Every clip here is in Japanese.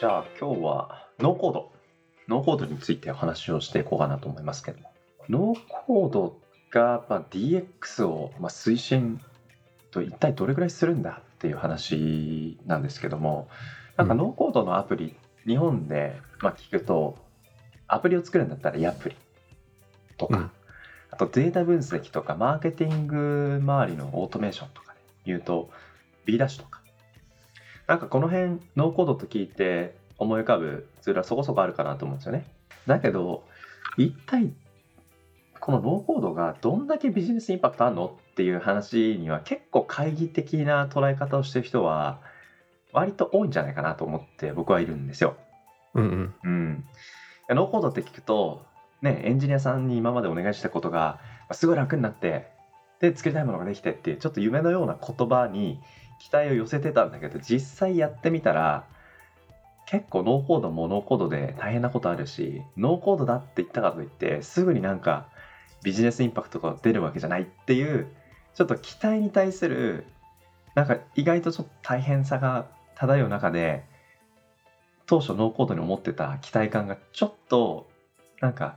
じゃあ今日はノーコード。ノーコードについてお話をしていこうかなと思いますけども。ノーコードが、まあ、DX を、まあ、推進と一体どれぐらいするんだっていう話なんですけども、なんかノーコードのアプリ、日本で、まあ、聞くと、アプリを作るんだったらヤプリとか、うん。あとデータ分析とかマーケティング周りのオートメーションとかで言うと B ダッシュとかなんかこの辺ノーコードと聞いて思い浮かぶツールはそこそこあるかなと思うんですよね。だけど一体このノーコードがどんだけビジネスインパクトあるのっていう話には結構懐疑的な捉え方をしてる人は割と多いんじゃないかなと思って僕はいるんですよ。うんうん。うん、ノーコードって聞くと、ね、エンジニアさんに今までお願いしたことがまあすごい楽になってで作りたいものができてっていうちょっと夢のような言葉に期待を寄せてたんだけど実際やってみたら結構ノーコードもノーコードで大変なことあるしノーコードだって言ったかといってすぐになんかビジネスインパクトが出るわけじゃないっていうちょっと期待に対するなんか意外とちょっと大変さが漂う中で当初ノーコードに思ってた期待感がちょっとなんか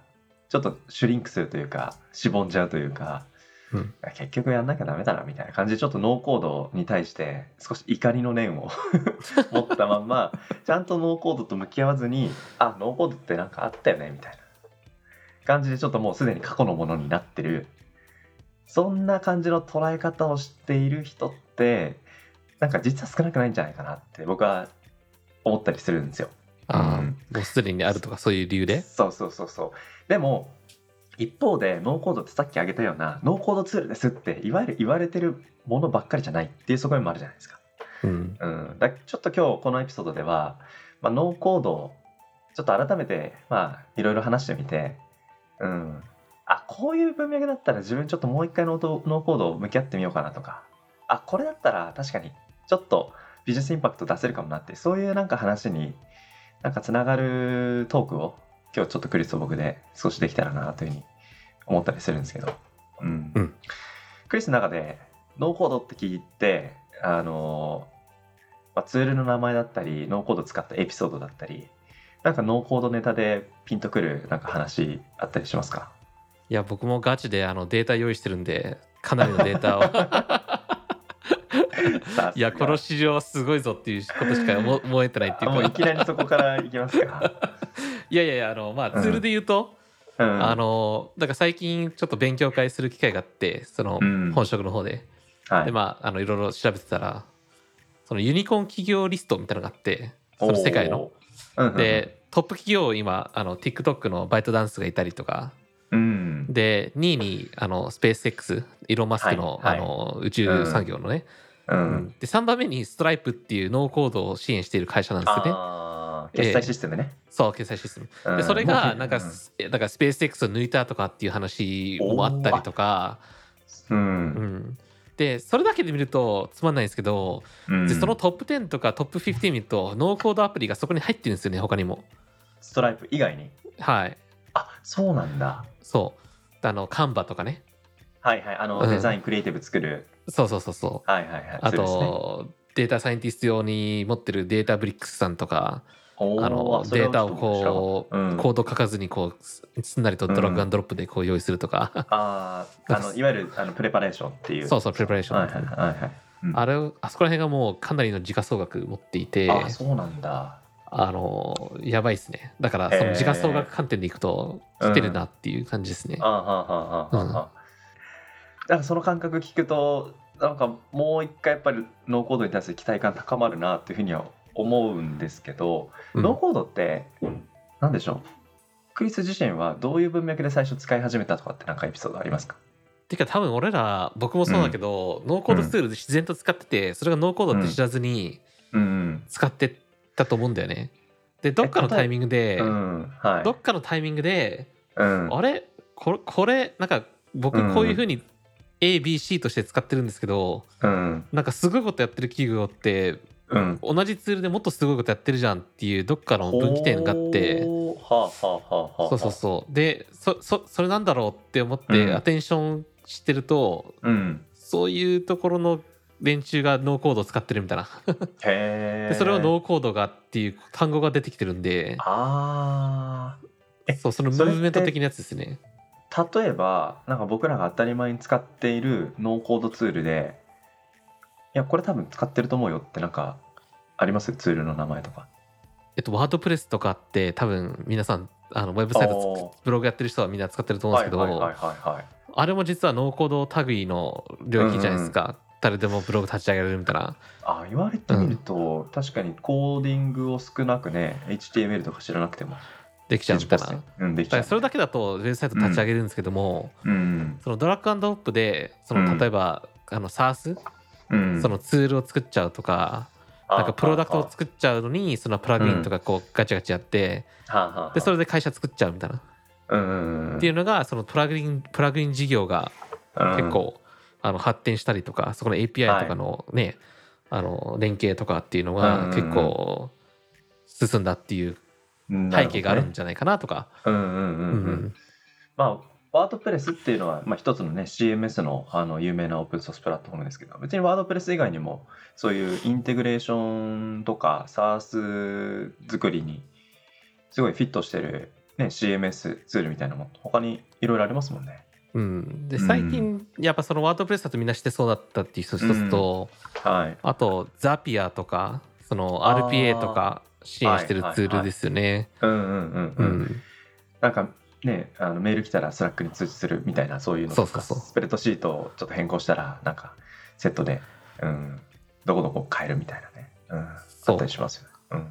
ちょっとシュリンクするというかしぼんじゃうというか、うん。結局やんなきゃダメだなみたいな感じでちょっとノーコードに対して少し怒りの念を 持ったまんまちゃんとノーコードと向き合わずにあノーコードってなんかあったよねみたいな。感じでちょっともうすでに過去のものになってる。そんな感じの捉え方をしている人ってなんか実は少なくないんじゃないかなって僕は思ったりするんですよ。ああ、うん。もうすでにあるとかそういう理由で？そうそうそうそう。でも一方でノーコードってさっき挙げたようなノーコードツールですっていわゆる言われてるものばっかりじゃないっていう側面もあるじゃないですか。うん。うん、だちょっと今日このエピソードでは、まあ、ノーコードをちょっと改めてまあいろいろ話してみて、うん、あこういう文脈だったら自分ちょっともう一回ノートノーコードを向き合ってみようかなとか。あこれだったら確かにちょっとビジネスインパクト出せるかもなってそういうなんか話になんかつながるトークを今日ちょっとクリスと僕で少しできたらなというふうに思ったりするんですけど、うん。うん。クリスの中でノーコードって聞いてあの、まあ、ツールの名前だったりノーコード使ったエピソードだったりなんかノーコードネタでピンとくるなんか話あったりしますか？いや僕もガチであのデータ用意してるんでかなりのデータを。さいやこの市場はすごいぞっていうことしか思思えてないっていうか。あもういきなりそこからいきますか、いやいやいやあのまあツールで言うと、うん、あのだから最近ちょっと勉強会する機会があってそのうん。本職の方で、はい。でまああのいろいろ調べてたらそのユニコーン企業リストみたいなのがあってその世界の。うんうんでトップ企業今あの TikTok のバイトダンスがいたりとか。うん。で2位にあのスペース X イーロン・マスクの,、はいはい。あの宇宙産業のね、ううん。んで3番目にストライプっていうノーコードを支援している会社なんですよね。決済システムね、そう決済システム。うん。でそれがなんか、うん。だからスペース X を抜いたとかっていう話もあったりとか、ううん。ん、でそれだけで見るとつまんないんですけど、うん。でそのトップ10とかトップ15見るとノーコードアプリがそこに入ってるんですよね他にも。ストライプ以外に？はい。あそうなんだ。そう。あの Canva とかね。はいはい。あの、うん。デザインクリエイティブ作る。そうそうそうそう。はいはいはい。あと、データサイエンティスト用に持ってるデータブリックスさんとかあのデータをこう、うん。コード書かずにこうすすんなりとドラッグアンドロップでこう用意するとか、あーあのいわゆるあのプレパレーションっていう。そうそうプレパレーション、はいはいはいはい、うん。あれあそこら辺がもうかなりの時価総額持っていて。あそうなんだ。あのやばいですね。だからその時価総額観点でいくと来てるなっていう感じですね、あはあはあはあはあ、だからその感覚聞くとなんかもう一回やっぱりノーコードに対する期待感高まるなっていうふうには思うんですけど、うん。ノーコードって何でしょう？クリス自身はどういう文脈で最初使い始めたとかってなんかエピソードありますか？てか多分俺ら僕もそうだけど、ノーコードツールで自然と使っててそれがノーコードって知らずにうん。使ってたと思うんだよね。でどっかのタイミングで、うん。はい。どっかのタイミングで、うん。あれ？これこれ？なんか僕こういうふうに ABC として使ってるんですけどうん。なんかすごいことやってる企業ってうん。同じツールでもっとすごいことやってるじゃんっていうどっかの分岐点があって。はあはあはあはあそうそうそう。でそそそれなんだろうって思ってうん。アテンションしてると、うん。そういうところの連中がノーコードを使ってるみたいな。へえでそれをノーコードがっていう単語が出てきてるんで。あえそうそのムーブメント的なやつですね。ー例えばなんか僕らが当たり前に使っているノーコードツールでいやこれ多分使ってると思うよってなんかあります？ツールの名前とか。えっとワードプレスとかって多分皆さんあのウェブサイトブログやってる人はみんな使ってると思うんですけど、あれも実はノーコード類の領域じゃないですか、誰でもブログ立ち上げられるみたいなあ言われてみると、確かにコーディングを少なくね HTML とか知らなくても。できちゃうみたいな。うんできちゃうらそれだけだとウェブサイト立ち上げるんですけども、うんそのドラッグアンドドロップでそのうん。例えば、あの SARS、うん。そのツールを作っちゃうとか、なんかプロダクトを作っちゃうのにそのプラグインとかこうガチャガチャやって、はでそれで会社作っちゃうみたいな、れ、うんうんうん、っていうのがそのプラグインプラグイン事業が結構、あの発展したりとかそこの API とかのね、あの連携とかっていうのうんうんうん。が結構進んだっていううん背景があるんじゃないかなとか。うんうんうんううん、ん。まあワードプレスっていうのは、まあ、一つのね CMS のあの有名なオープンソースプラットフォームですけど別にワードプレス以外にもそういうインテグレーションとか SARS 作りにすごいフィットしてる、ね、CMS ツールみたいなのも他にいろいろありますもんね。うん、でうん最近やっぱそのワードプレスだとみんなしてそうだったっていう一つと、はい。あと Zapier とかその RPA とか支援してるツールですよね。うんうんうんううん。んなんかねあのメール来たら Slack に通知するみたいなそういうのとかそうそうそう。スプレッドシートをちょっと変更したらなんかセットで、うん、どこどこ変えるみたいなね、うん、あそう。ったりしますよね。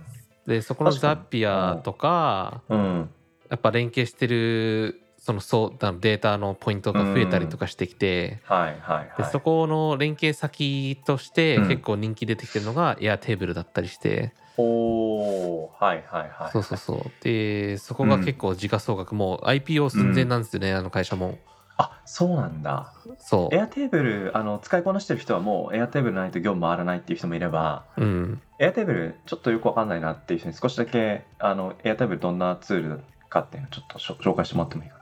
でそこのザピアとかうん。うん。やっぱ連携してるそのそうデータのポイントが増えたりとかしてきて、はいはいはい。でそこの連携先としてうん。結構人気出てきてるのがエアテーブルだったりして、おーはいはいはい。そうそうそう。でそこが結構時価総額もう IPO 寸前なんですよね、あの会社も。あそうなんだ。そう。エアテーブルあの使いこなしてる人はもうエアテーブルないと業務回らないっていう人もいればうん。エアテーブルちょっとよくわかんないなっていう人に少しだけあのエアテーブルどんなツールかっていうのをちょっと紹介してもらってもいいか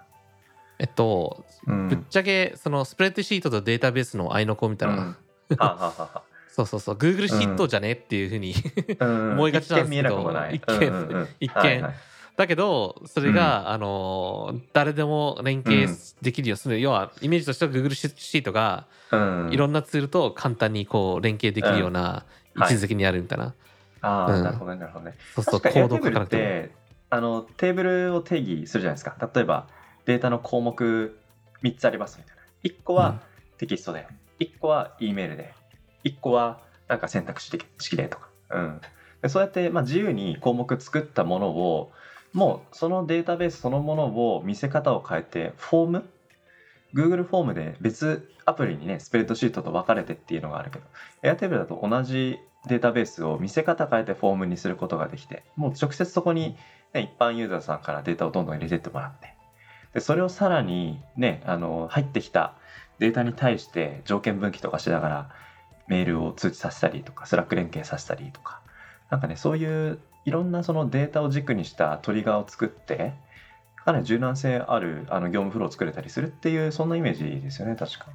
えっと、な。うん。ぶっちゃけそのスプレッドシートとデータベースの合いの子みたいな、うん。はあはあはあはそうそうそう。Google シートじゃねっていうふうに 思いがちなんですけど。一見一見だけどそれが、あの誰でも連携できるようにする、要はイメージとしては Google シートがうん。いろんなツールと簡単にこう連携できるような位置づけにあるみたいな、ああ、うん。なるほどねなるほどね。そうそうコードを書かなくてあのテーブルを定義するじゃないですか。例えばデータの項目3つありますみたいな。1個はテキストで、1個は E メールで、1個はなんか選択式式でとか。うん、でそうやって、まあ、自由に項目作ったものをもうそのデータベースそのものを見せ方を変えてフォーム？Google フォームで別アプリにねスプレッドシートと分かれてっていうのがあるけど Airtable だと同じデータベースを見せ方変えてフォームにすることができてもう直接そこに、ね、一般ユーザーさんからデータをどんどん入れてってもらって。でそれをさらにねあの入ってきたデータに対して条件分岐とかしながらメールを通知させたりとかスラック連携させたりとか。なんかねそういういろんなそのデータを軸にしたトリガーを作ってかなり柔軟性あるあの業務フローを作れたりするっていうそんなイメージですよね確か。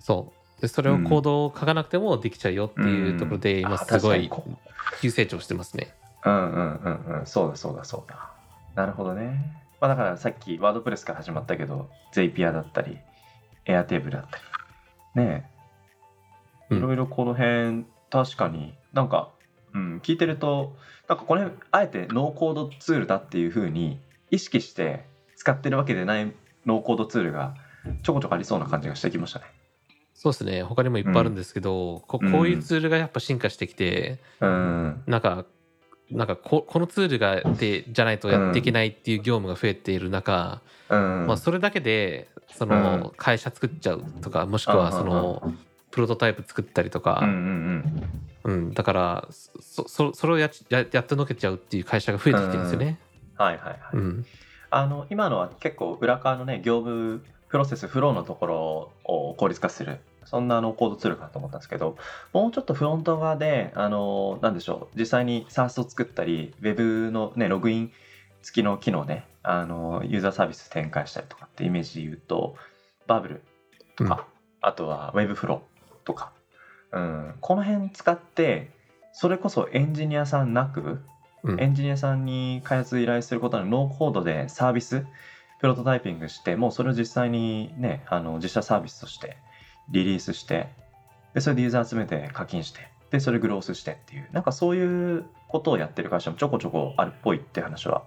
そう。でそれをコードを書かなくてもできちゃうよっていうところで、うん。今あすごい急成長してますね。うんうんうんうん。そうだそうだそうだ。なるほどね、まあ、だからさっきワードプレスから始まったけど Zapier だったり Airtable だったり。ねいろいろこの辺確かになんか、うん、聞いてるとなんかこれあえてノーコードツールだっていうふうに意識して使ってるわけでないノーコードツールがちょこちょこありそうな感じがしてきましたね。そうですね。他にもいっぱいあるんですけど、こうん。こういうツールがやっぱ進化してきて、うん。なんかなんかここのツールがでじゃないとやっていけないっていう業務が増えている中、うん。まあ、それだけでそうん。の会社作っちゃうとかもしくはそのプロトタイプ作ったりとか、うんうんうん、だからそそそれをやややってのけちゃうっていう会社が増えてきてるんですよね。はいはいはい。うんあの今のは結構裏側のね業務プロセスフローのところを効率化するそんなあのコードツールかなと思ったんですけどもうちょっとフロント側であのなんでしょう実際に SARS を作ったり Web のねログイン付きの機能ねあのユーザーサービス展開したりとかってイメージで言うとバブルとか、あとは Webflow とか、うん、この辺使ってそれこそエンジニアさんなく、うん。エンジニアさんに開発依頼することのノーコードでサービスプロトタイピングしてもうそれを実際にねあの実写サービスとしてリリースしてでそれでユーザー集めて課金してでそれグロースしてっていうなんかそういうことをやってる会社もちょこちょこあるっぽいって話は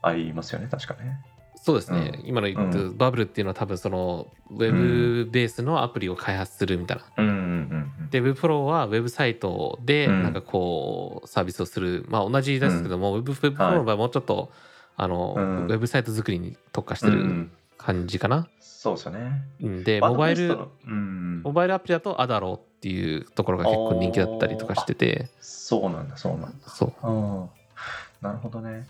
ありますよね確かね。そうですね、う今の言ったうバブルっていうのは多分そのウェブベースのアプリを開発するみたいな。うんうんうんうん。で WebPro はウェブサイトでうん。なんかこうサービスをする、まあ同じですけども、Web WebPro の場合はもうちょっと、あの、うん。ウェブサイト作りに特化してるうんうん。感じかな。そうですよね。うんでモバイルモバイルアプリだとアダロっていうところが結構人気だったりとかしてて。そうなんだそうなんだ。そう。うん。なるほどね。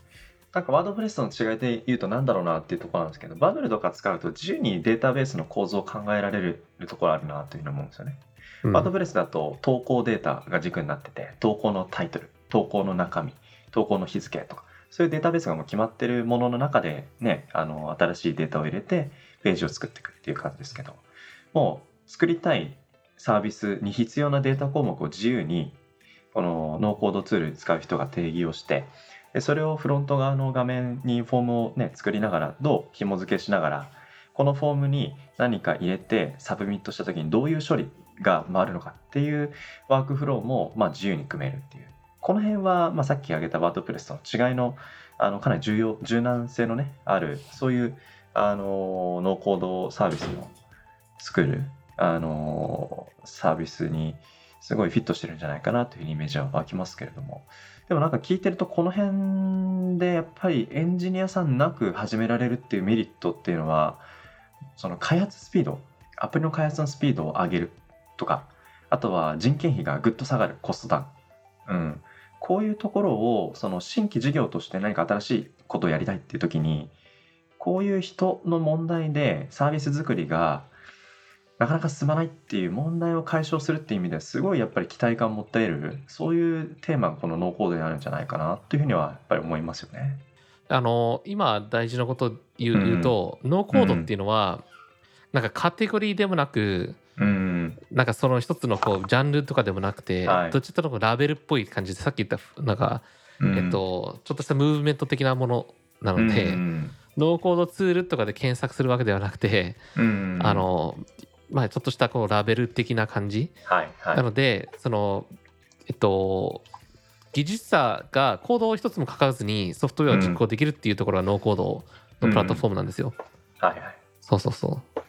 なんかワードプレスとの違いで言うと何だろうなっていうところなんですけど、バブルとか使うと自由にデータベースの構造を考えられるところあるなというふうに思うんですよね。うんワードプレスだと投稿データが軸になってて、投稿のタイトル、投稿の中身、投稿の日付とか、そういうデータベースがもう決まってるものの中でね、あの新しいデータを入れてページを作っていくっていう感じですけど、もう作りたいサービスに必要なデータ項目を自由にこのノーコードツール使う人が定義をしてでそれをフロント側の画面にフォームをね作りながらどう紐付けしながらこのフォームに何か入れてサブミットした時にどういう処理が回るのかっていうワークフローもまあ自由に組めるっていう。この辺はまあさっき挙げたワードプレスとの違いのあのかなり重要柔軟性のねあるそういうあのノーコードサービスの作るあのサービスにすごいフィットしてるんじゃないかなというイメージは湧きますけれども。でもなんか聞いてるとこの辺でやっぱりエンジニアさんなく始められるっていうメリットっていうのはその開発スピードアプリの開発のスピードを上げるとかあとは人件費がぐっと下がるコストダウン、うん、こういうところをその新規事業として何か新しいことをやりたいっていう時にこういう人の問題でサービス作りがなかなか進まないっていう問題を解消するっていう意味ではすごいやっぱり期待感を持っているそういうテーマがこのノーコードにあるんじゃないかなというふうにはやっぱり思いますよね。あの今大事なことを言う,、言うとノーコードっていうのは、なんかカテゴリーでもなくうん、なんかその一つのこうジャンルとかでもなくて、はい。どっちかというとラベルっぽい感じでさっき言ったなんか、うん。えっとちょっとしたムーブメント的なものなので、うん。ノーコードツールとかで検索するわけではなくて、うん。あのまあちょっとしたこうラベル的な感じ、はいはい。なのでそのえっと技術者がコードを一つも書かずにソフトウェアを実行できるっていうところがノーコードのプラットフォームなんですよ。はいはい。そうそうそう。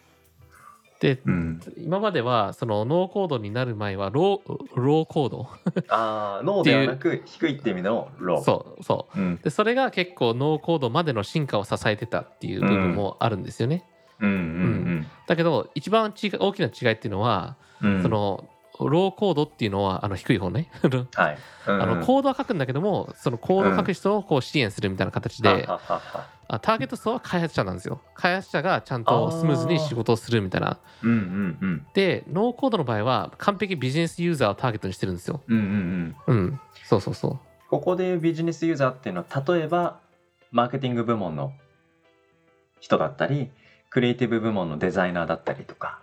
で、うん、今まではそのノーコードになる前はローローコード。ああ ノーではなく低いって意味のロー。そうそう。うん。でそれが結構ノーコードまでの進化を支えてたっていう部分もあるんですよね。うんうんだけど一番ち大きな違いっていうのは、うん。うんそのローコードっていうのはあの低い方ね。はい、うんあのコードは書くんだけどもそのコードを書く人をこう支援するみたいな形で、はははは。あターゲット層は開発者なんですよ。開発者がちゃんとスムーズに仕事をするみたいな。うんうんうん。でノーコードの場合は完璧ビジネスユーザーをターゲットにしてるんですよ。うんうんうん。うん。そうそうそう。ここでビジネスユーザーっていうのは例えばマーケティング部門の人だったりクリエイティブ部門のデザイナーだったりとか、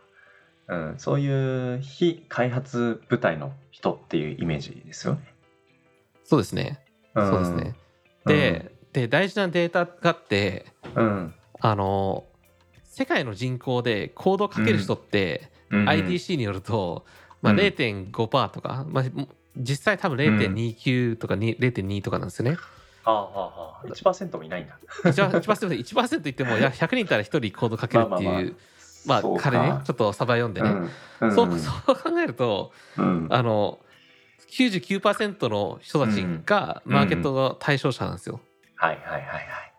うん、そういう非開発部隊の人っていうイメージですよね。そうですね。そうですね、で,、で大事なデータがあってうん、うんあの世界の人口でコードを書ける人って、うん、IDC によると、まあ、うん。0.5%とか、まあ、実際多分0.29とか2 0.2とかなんですよね。はあはあはあ、1%もいないんだ。1%, 1%, 1言ってもいや100人いたら1人コード書けるっていうまあそうか。彼ねちょっとサバ読んでね、うん。そうそう考えるとうん。あの99%の人たちがマーケットの対象者なんですよ。はいはいはいはい。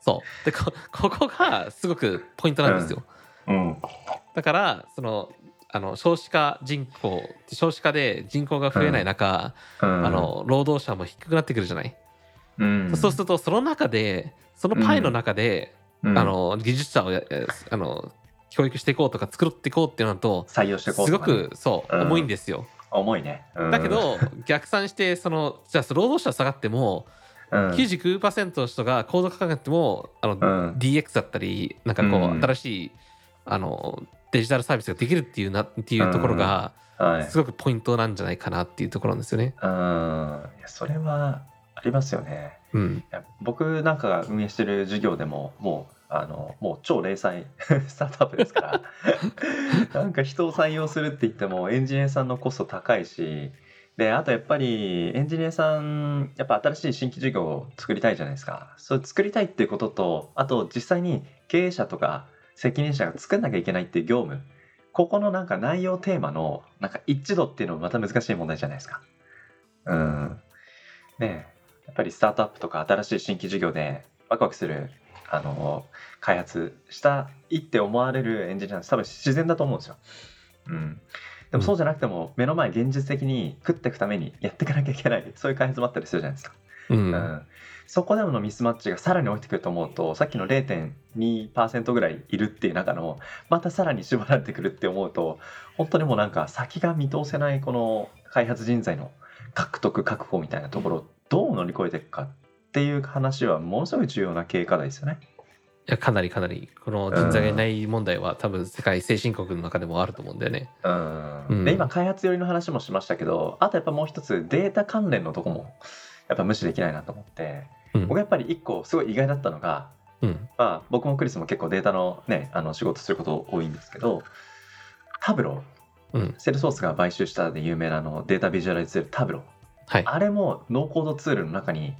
そう。でこここがすごくポイントなんですよ。うん。だからそのあの少子化人口少子化で人口が増えない中、うん。あの労働者も低くなってくるじゃない、うん。そうするとその中でそのパイの中で、うん。あの技術者をあの教育していこうとか作っていこうっていうのと採用していこうすごくそううん。重いんですよ。重いね。うん。だけ、ど逆算してそのじゃあ労働者下がってもうん。99%の人がコード書かなくてもあの、うん。DX だったりなんかこう、うん。新しいあのデジタルサービスができるっていうなっていうところが、はい。すごくポイントなんじゃないかなっていうところなんですよね。うん。いやそれはありますよね。うん、僕なんかが運営してる事業でももうあのもう超零細 スタートアップですから。なんか人を採用するって言ってもエンジニアさんのコスト高いしであとやっぱりエンジニアさんやっぱ新しい新規事業を作りたいじゃないですか。それ作りたいっていうこととあと実際に経営者とか責任者が作んなきゃいけないっていう業務。ここのなんか内容テーマのなんか一致度っていうのもまた難しい問題じゃないですか。うん。ね。えやっぱりスタートアップとか新しい新規事業でワクワクするあの開発したいって思われるエンジニアは多分自然だと思うんですよ。うん、でもそうじゃなくても目の前現実的に食っていくためにやっていかなきゃいけないそういう開発もあったりするじゃないですか。うんうん、そこでのミスマッチがさらに起きてくると思うとさっきの0.2%ぐらいいるっていう中のまたさらに絞られてくるって思うと本当にもうなんか先が見通せないこの開発人材の獲得確保みたいなところをどう乗り越えていくかっていう話はものすごい重要な経営課題ですよね。いやかなりかなり。この人材がいない問題は多分世界先進国の中でもあると思うんだよね。うん。うん。で今開発寄りの話もしましたけどあとやっぱもう一つデータ関連のとこもやっぱ無視できないなと思ってうん。僕やっぱり一個すごい意外だったのがうん。まあ、僕もクリスも結構データのねあの仕事すること多いんですけどタブロうん。ー Salesforce が買収したで有名なあのデータビジュアライズツール Tableau はい。あれもノーコードツールの中に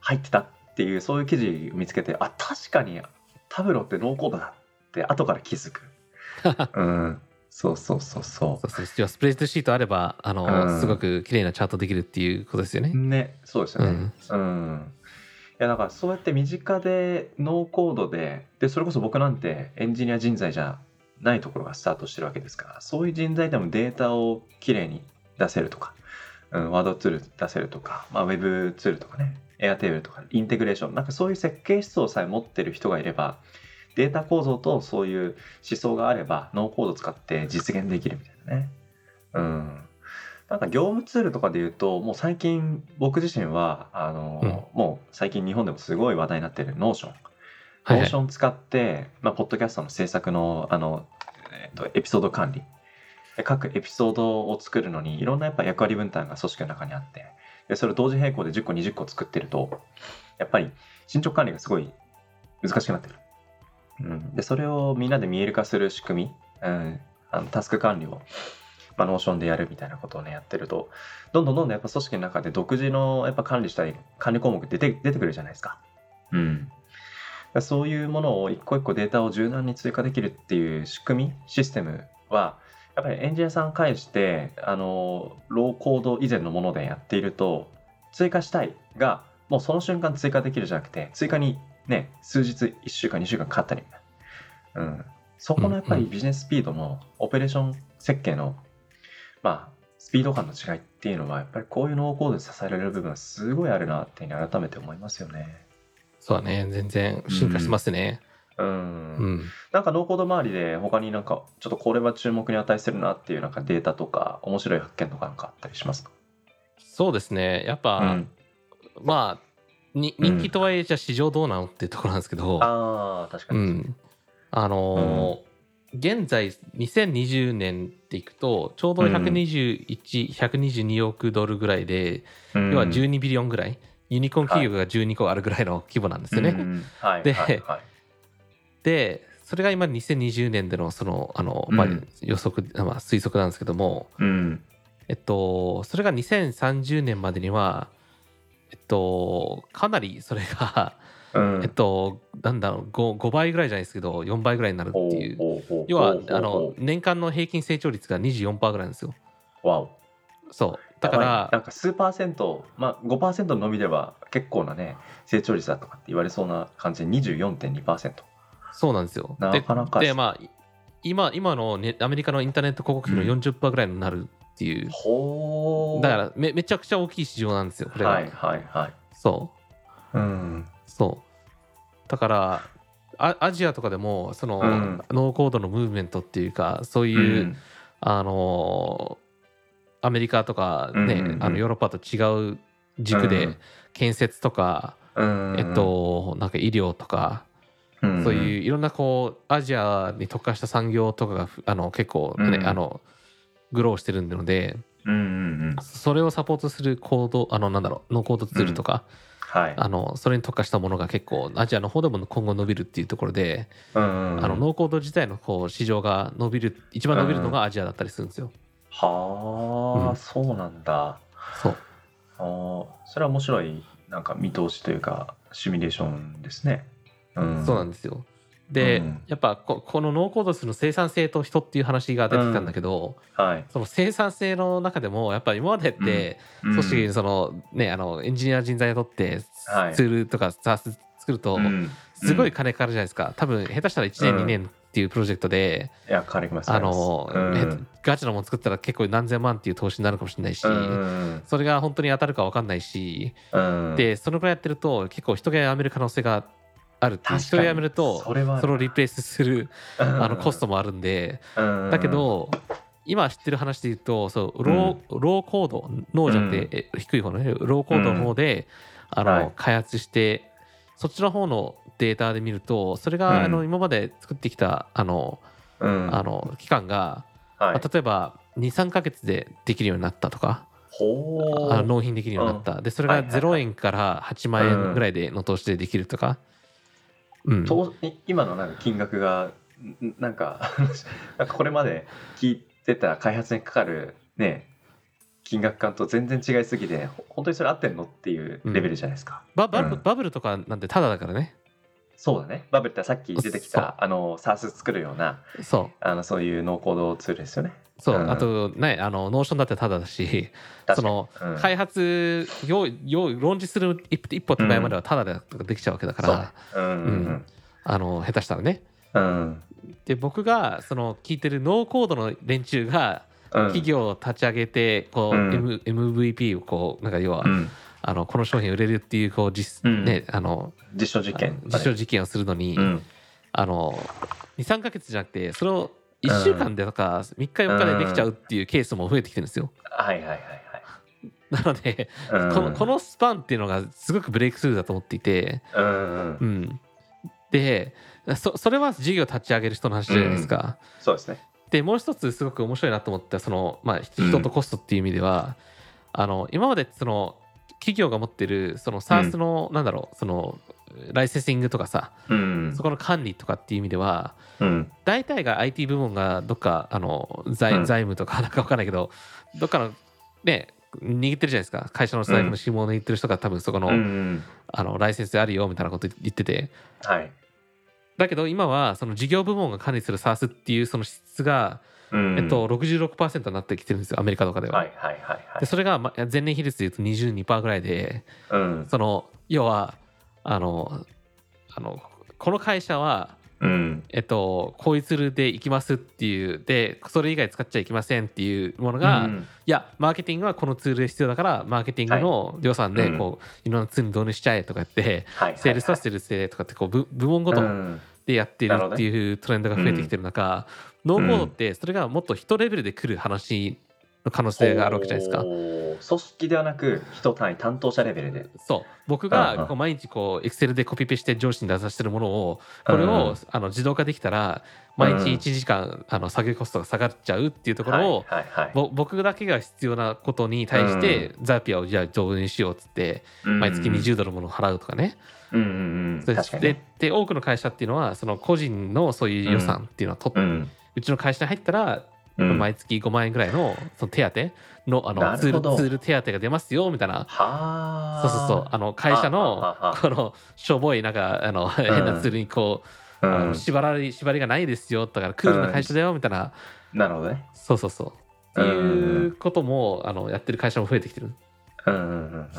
入ってたっていうそういう記事を見つけてあ確かに Tableau ってノーコードだって後から気づく。うん。そうそうそうそそうそう。要はスプレッドシートあればあの、うん。すごく綺麗なチャートできるっていうことですよね。う。ねそうですよね。うん。うん。いやだからそうやって身近でノーコードででそれこそ僕なんてエンジニア人材じゃないところがスタートしてるわけですからそういう人材でもデータをきれいに出せるとか、うん、ワードツール出せるとか、まあ、ウェブツールとかね Airtable とかインテグレーション。なんかそういう設計思想さえ持ってる人がいればデータ構造とそういう思想があればノーコード使って実現できるみたいなね。うん。なんか業務ツールとかで言うともう最近僕自身はあの、もう最近日本でもすごい話題になってる Notion Notion 使って、まあ、ポッドキャストの制作のあの、えっとエピソード管理。で各エピソードを作るのにいろんなやっぱ役割分担が組織の中にあってでそれを同時並行で10個20個作ってるとやっぱり進捗管理がすごい難しくなってくる、うん、でそれをみんなで見える化する仕組み、うん、あのタスク管理を、まあ、 Notion でやるみたいなことをねやってるとどんどんどんどんやっぱ組織の中で独自のやっぱ管理したい管理項目出て出てくるじゃないですか。うん、そういうものを一個一個データを柔軟に追加できるっていう仕組みシステムはやっぱりエンジニアさん介してあのローコード以前のものでやっていると追加したいがもうその瞬間追加できるじゃなくて追加にね数日1週間2週間かかったりみたいな、うん、そこのやっぱりビジネススピードのオペレーション設計のまあスピード感の違いっていうのはやっぱりこういうノーコードで支えられる部分はすごいあるなっていうふうに改めて思いますよね。そうだね全然進化してますね。うんうん。なんかノーコード周りで他になんかちょっとこれは注目に値するなっていうなんかデータとか面白い発見とかなんかあったりしますか？そうですね。やっぱ、うん。まあ人気とはいえじゃあ市場どうなのっていうところなんですけど、ああ確かに、うん、あのー現在2020年っていくとちょうど121122億ドルぐらいで、うん。要は12ビリオンぐらいユニコーン企業が12個あるぐらいの規模なんですよね。うん。はいではいはいでそれが今2020年でのそのあの、まあうん。予測、まあ、推測なんですけども、うん。えっと、それが2030年までには、えっと、かなりそれが、うん。えっと、なんだろう 5, 5倍ぐらいじゃないですけど4倍ぐらいになるっていう。要はあの年間の平均成長率が24%ぐらいなんですよ。わお。そう。だかやばい。なんらか数パーセント、まあ、5%の伸びでは結構なね成長率だとかって言われそうな感じで24.2%そうなんですよ。なかなか。ででまあ今今の、ね、アメリカのインターネット広告費の40%ぐらいになるっていう、ほうだからめめちゃくちゃ大きい市場なんですよこれは、はいはいはい。そう。うん。そう。だからアアジアとかでもその、うん。ノーコードのムーブメントっていうかそういう、うん。あのアメリカとかね、うんうんうん。あのヨーロッパと違う軸でうん。建設とか、うん。えっとなんか医療とか、うんそういういろんなこうアジアに特化した産業とかがふあの結構ね、うん。あのグローしてるのでうんうんうん。それをサポートするコードあのなんだろうノーコードツールとか、はい。あのそれに特化したものが結構アジアの方でも今後伸びるっていうところで、うんうんうん。あのノーコード自体のこう市場が伸びる一番伸びるのがアジアだったりするんですよ。はあ、うん。そうなんだ。そう。あーそれは面白いなんか見通しというかシミュレーションですね。うん、そうなんですよ。で、うん。やっぱここのノーコード数の生産性と人っていう話が出てきたんだけど、はい。その生産性の中でもやっぱり今までって、組織そのねあのエンジニア人材を取ってはい。ツールとか SaaS 作るとうん。すごい金かかるじゃないですか。多分下手したら1年うん。2年っていうプロジェクトで。あの、ガチなもの作ったら結構何千万っていう投資になるかもしれないし、うん。それが本当に当たるか分かんないし、うん、でそのくらいやってると結構人が辞める可能性があるっていう確かに。人が辞めるとそれをリプレイスするあのコスト、トもあるんで、うん。だけ、ど今知ってる話で言うとそうロー,、ローコードノーじゃなくて、え低い方のねローコードの方で、あのはい。開発してそっちの方のデータで見るとそれが、うん。あの今まで作ってきたあの、うん、あの期間が、はい。まあ、例えば23か月でできるようになったとか納品できるようになった、でそれがはいはいはい。0円から8万円ぐらいでの投資でできるとか、うん。と今のなんか金額がん なんかこれまで聞いてた開発にかかるね金額感と全然違いすぎてほ本当にそれ合ってんのっていうレベルじゃないですか、ババブうん。 Bubble とかなんてタダだからねそうだね。 Bubble ってさっき出てきたあの SaaS 作るようなそう。あのそういうノーコードツールですよね。そう、うん。あとねあの Notion だってタダだしその、うん。開発用用ローンチする一一歩手前まではタダでできちゃうわけだから、そう。んうんあの下手したらね。うん。うんで僕がその聞いてるノーコードの連中がうん。企業を立ち上げてこう、うん。M MVP をこうなんか要は、うんあのこの商品売れるっていうこう実、うん。ねあの実証実験。実証実験をするのに、うん。あの23か月じゃなくてそれを1週間でとか3日4日でできちゃうっていうケースも増えてきてるんですよ。はいはいはいなので、はいうん。このこのスパンっていうのがすごくブレイクスルーだと思っていて、うんうんうん、でそそれは事業立ち上げる人の話じゃないですか。そうですね。でもう一つすごく面白いなと思ったその、まあ、人とコストっていう意味では、あの今までその企業が持ってるその SARS の、なんだろうそのライセンシングとかさ、うん。そこの管理とかっていう意味ではうん。大体が IT 部門がどっかあの財,、うん。財務とかなんか分かんないけどどっかのね握ってるじゃないですか。会社の財布の紐を握ってる人が多分そこの,、あのライセンスあるよみたいなこと言ってて。はい。だけど今はその事業部門が管理する SARS っていうその質が、うん。えっと、66%になってきてるんですよアメリカとかでは。はいはいはいはい。でそれがま前年比率でいうと22%ぐらいでうん。その要はあのあのこの会社はうん。えっと、こういうツールで行きますっていうでそれ以外使っちゃいけませんっていうものが、いうん。やマーケティングはこのツールで必要だからマーケティングの予算でうん。こう、いろんなツールに導入しちゃえとかって、はいセールスはセールスでとかってこう部部門ごとうん。でやっているっていうトレンドが増えてきてる中、ノーコードってそれがもっと人レベルで来る話の可能性があるわけじゃないですか。組織ではなく人単位担当者レベルで。そう。僕がこう毎日こうエクセルでコピペして上司に出させてるものをこれうんをあの自動化できたら毎日うん。1時間あの作業コストが下がっちゃうっていうところを僕だけが必要なことに対してザピアをじゃあ導入しようっつってうん。毎月20ドルもの払うとかね。うんうんうん。で多くの会社っていうのはその個人のそういう予算っていうのは取っうん。うちの会社に入ったらうん。毎月5万円ぐらいのその手当のあなのツールツール手当が出ますよみたいな。はあ。そうそうそう。あの会社のこのしょぼいなんかあの変なツールにこう、あの縛られ縛りがないですよだからクールな会社だよみたいな、なるほどね。そうそうそう。っていうこともあのやってる会社も増えてきてる。うんうんうんうん。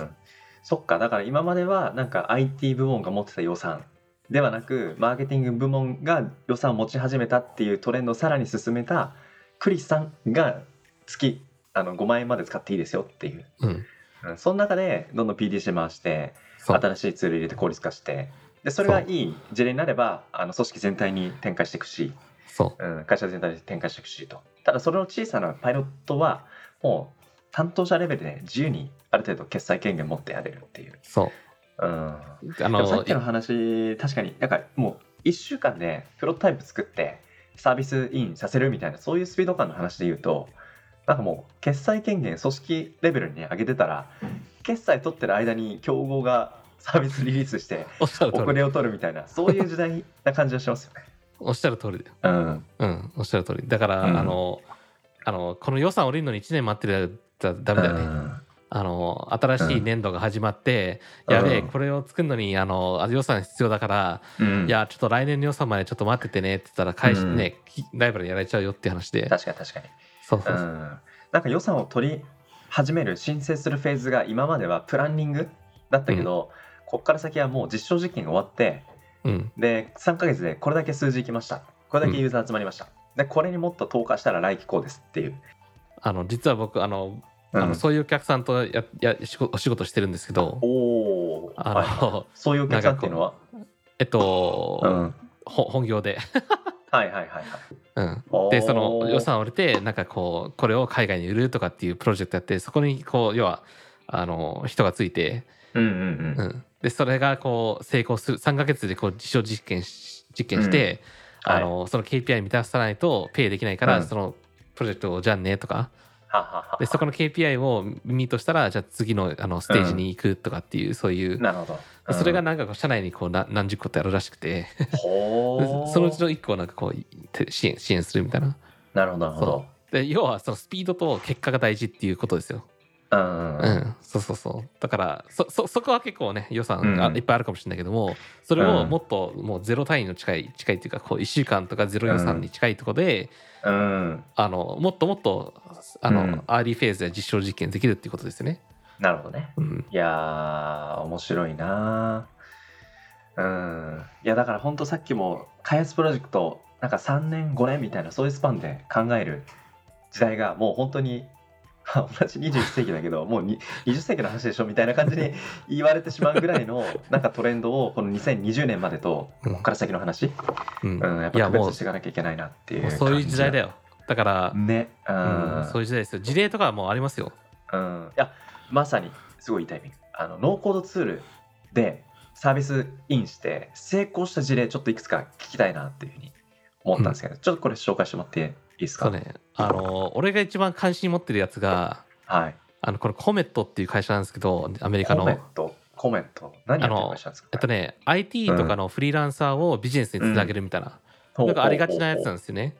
そっか。だから今まではなんか IT 部門が持ってた予算ではなくマーケティング部門が予算を持ち始めたっていうトレンドをさらに進めたクリスさんが月あの5万円まで使っていいですよっていう、うん。うん、その中でどんどん PDC 回して新しいツール入れて効率化してでそれがいい事例になればあの組織全体に展開していくし、そう。うん、会社全体に展開していくしと。ただそれの小さなパイロットはもう担当者レベルで自由にある程度決済権限持ってやれるっていう、そううん、あでもさのっきの話確かになんかもう1週間でプロトタイプ作ってサービスインさせるみたいなそういうスピード感の話で言うとなんかもう決済権限組織レベルに上げてたら決済取ってる間に競合がサービスリリースしておっしゃる通り。遅れを取るみたいなそういう時代な感じがしますよね。おっしゃる通り。だようん、うんおっしゃる通り。だから、うん。あのあのこの予算降りるのに1年待ってるらダメだよね、うんあの新しい年度が始まって、やべえうん。これを作るのにあのあ予算必要だから、うん。いやちょっと来年の予算までちょっと待っててねって言ったら返し、うん。ねきライバルにやられちゃうよって話で。確かに確かに。そうそうそう、うん、なんか予算を取り始める申請するフェーズが今まではプランニングだったけど、こっから先はもう実証実験が終わってうん。で3ヶ月でこれだけ数字いきました。これだけユーザー集まりました、でこれにもっと投下したら来期こうですっていう、あの実は僕あの、うんあのそういうお客さんとややお仕事してるんですけどおお、あの、はい、そういうお客さんっていうのは？えっと、うん、ほ本業で、はいはいはいはい。うん、でその予算を降りてなんかこうこれを海外に売るとかっていうプロジェクトやってそこにこう要はあの人がついて、うんうんうん。うん、でそれがこう成功する3ヶ月でこう実証実験し実験して、はい。あのその KPI 満たさないとペイできないから、うん。そのプロジェクトをじゃあねとかはははでそこの KPI をミートしたらじゃあ次のあのステージに行くとかっていう、そういう。なるほど、でそれがなんか社内にこうな何十個ってあるらしくて。そのうちの1個をなんかこうて支援支援するみたいな。なるほどなるほど。で要はそのスピードと結果が大事っていうことですよ。うんううん。うん。ん、そうそうそう。だからそそそこは結構ね予算がうん。いっぱいあるかもしれないけども、それをうん。もっともうゼロ単位の近い近いっていうかこう1週間とかゼロ予算に近いところで、うん。あのもっともっとあの、うん。アーリーフェーズで実証実験できるっていうことですよね。なるほどね。うん、いやー面白いなー。うん。いやだから本当さっきも開発プロジェクトなんか3年5年みたいなそういうスパンで考える時代がもう本当に同じ21世紀だけどもうに20世紀の話でしょみたいな感じに言われてしまうぐらいの なんかトレンドをこの2020年までとうん。ここから先の話、うん。うん、やっぱ区別していかなきゃいけないなっていうそういう時代だよ。だから、ね。ううんん、そういう時代ですよ。事例とかはもうありますよ。うん、いやまさにすごいいいタイミング。あのノーコードツールでサービスインして成功した事例ちょっといくつか聞きたいなっていうふうに思ったんですけど、ちょっとこれ紹介してもらっていすか？ね。あの俺が一番関心持ってるやつがはい。あのこれコメットっていう会社なんですけどアメリカの。コメント？コメント？何やってる会社ですか？えっとね IT とかのフリーランサーをビジネスにつなげるみたいな、ほうなんかありがちなやつなんですよね。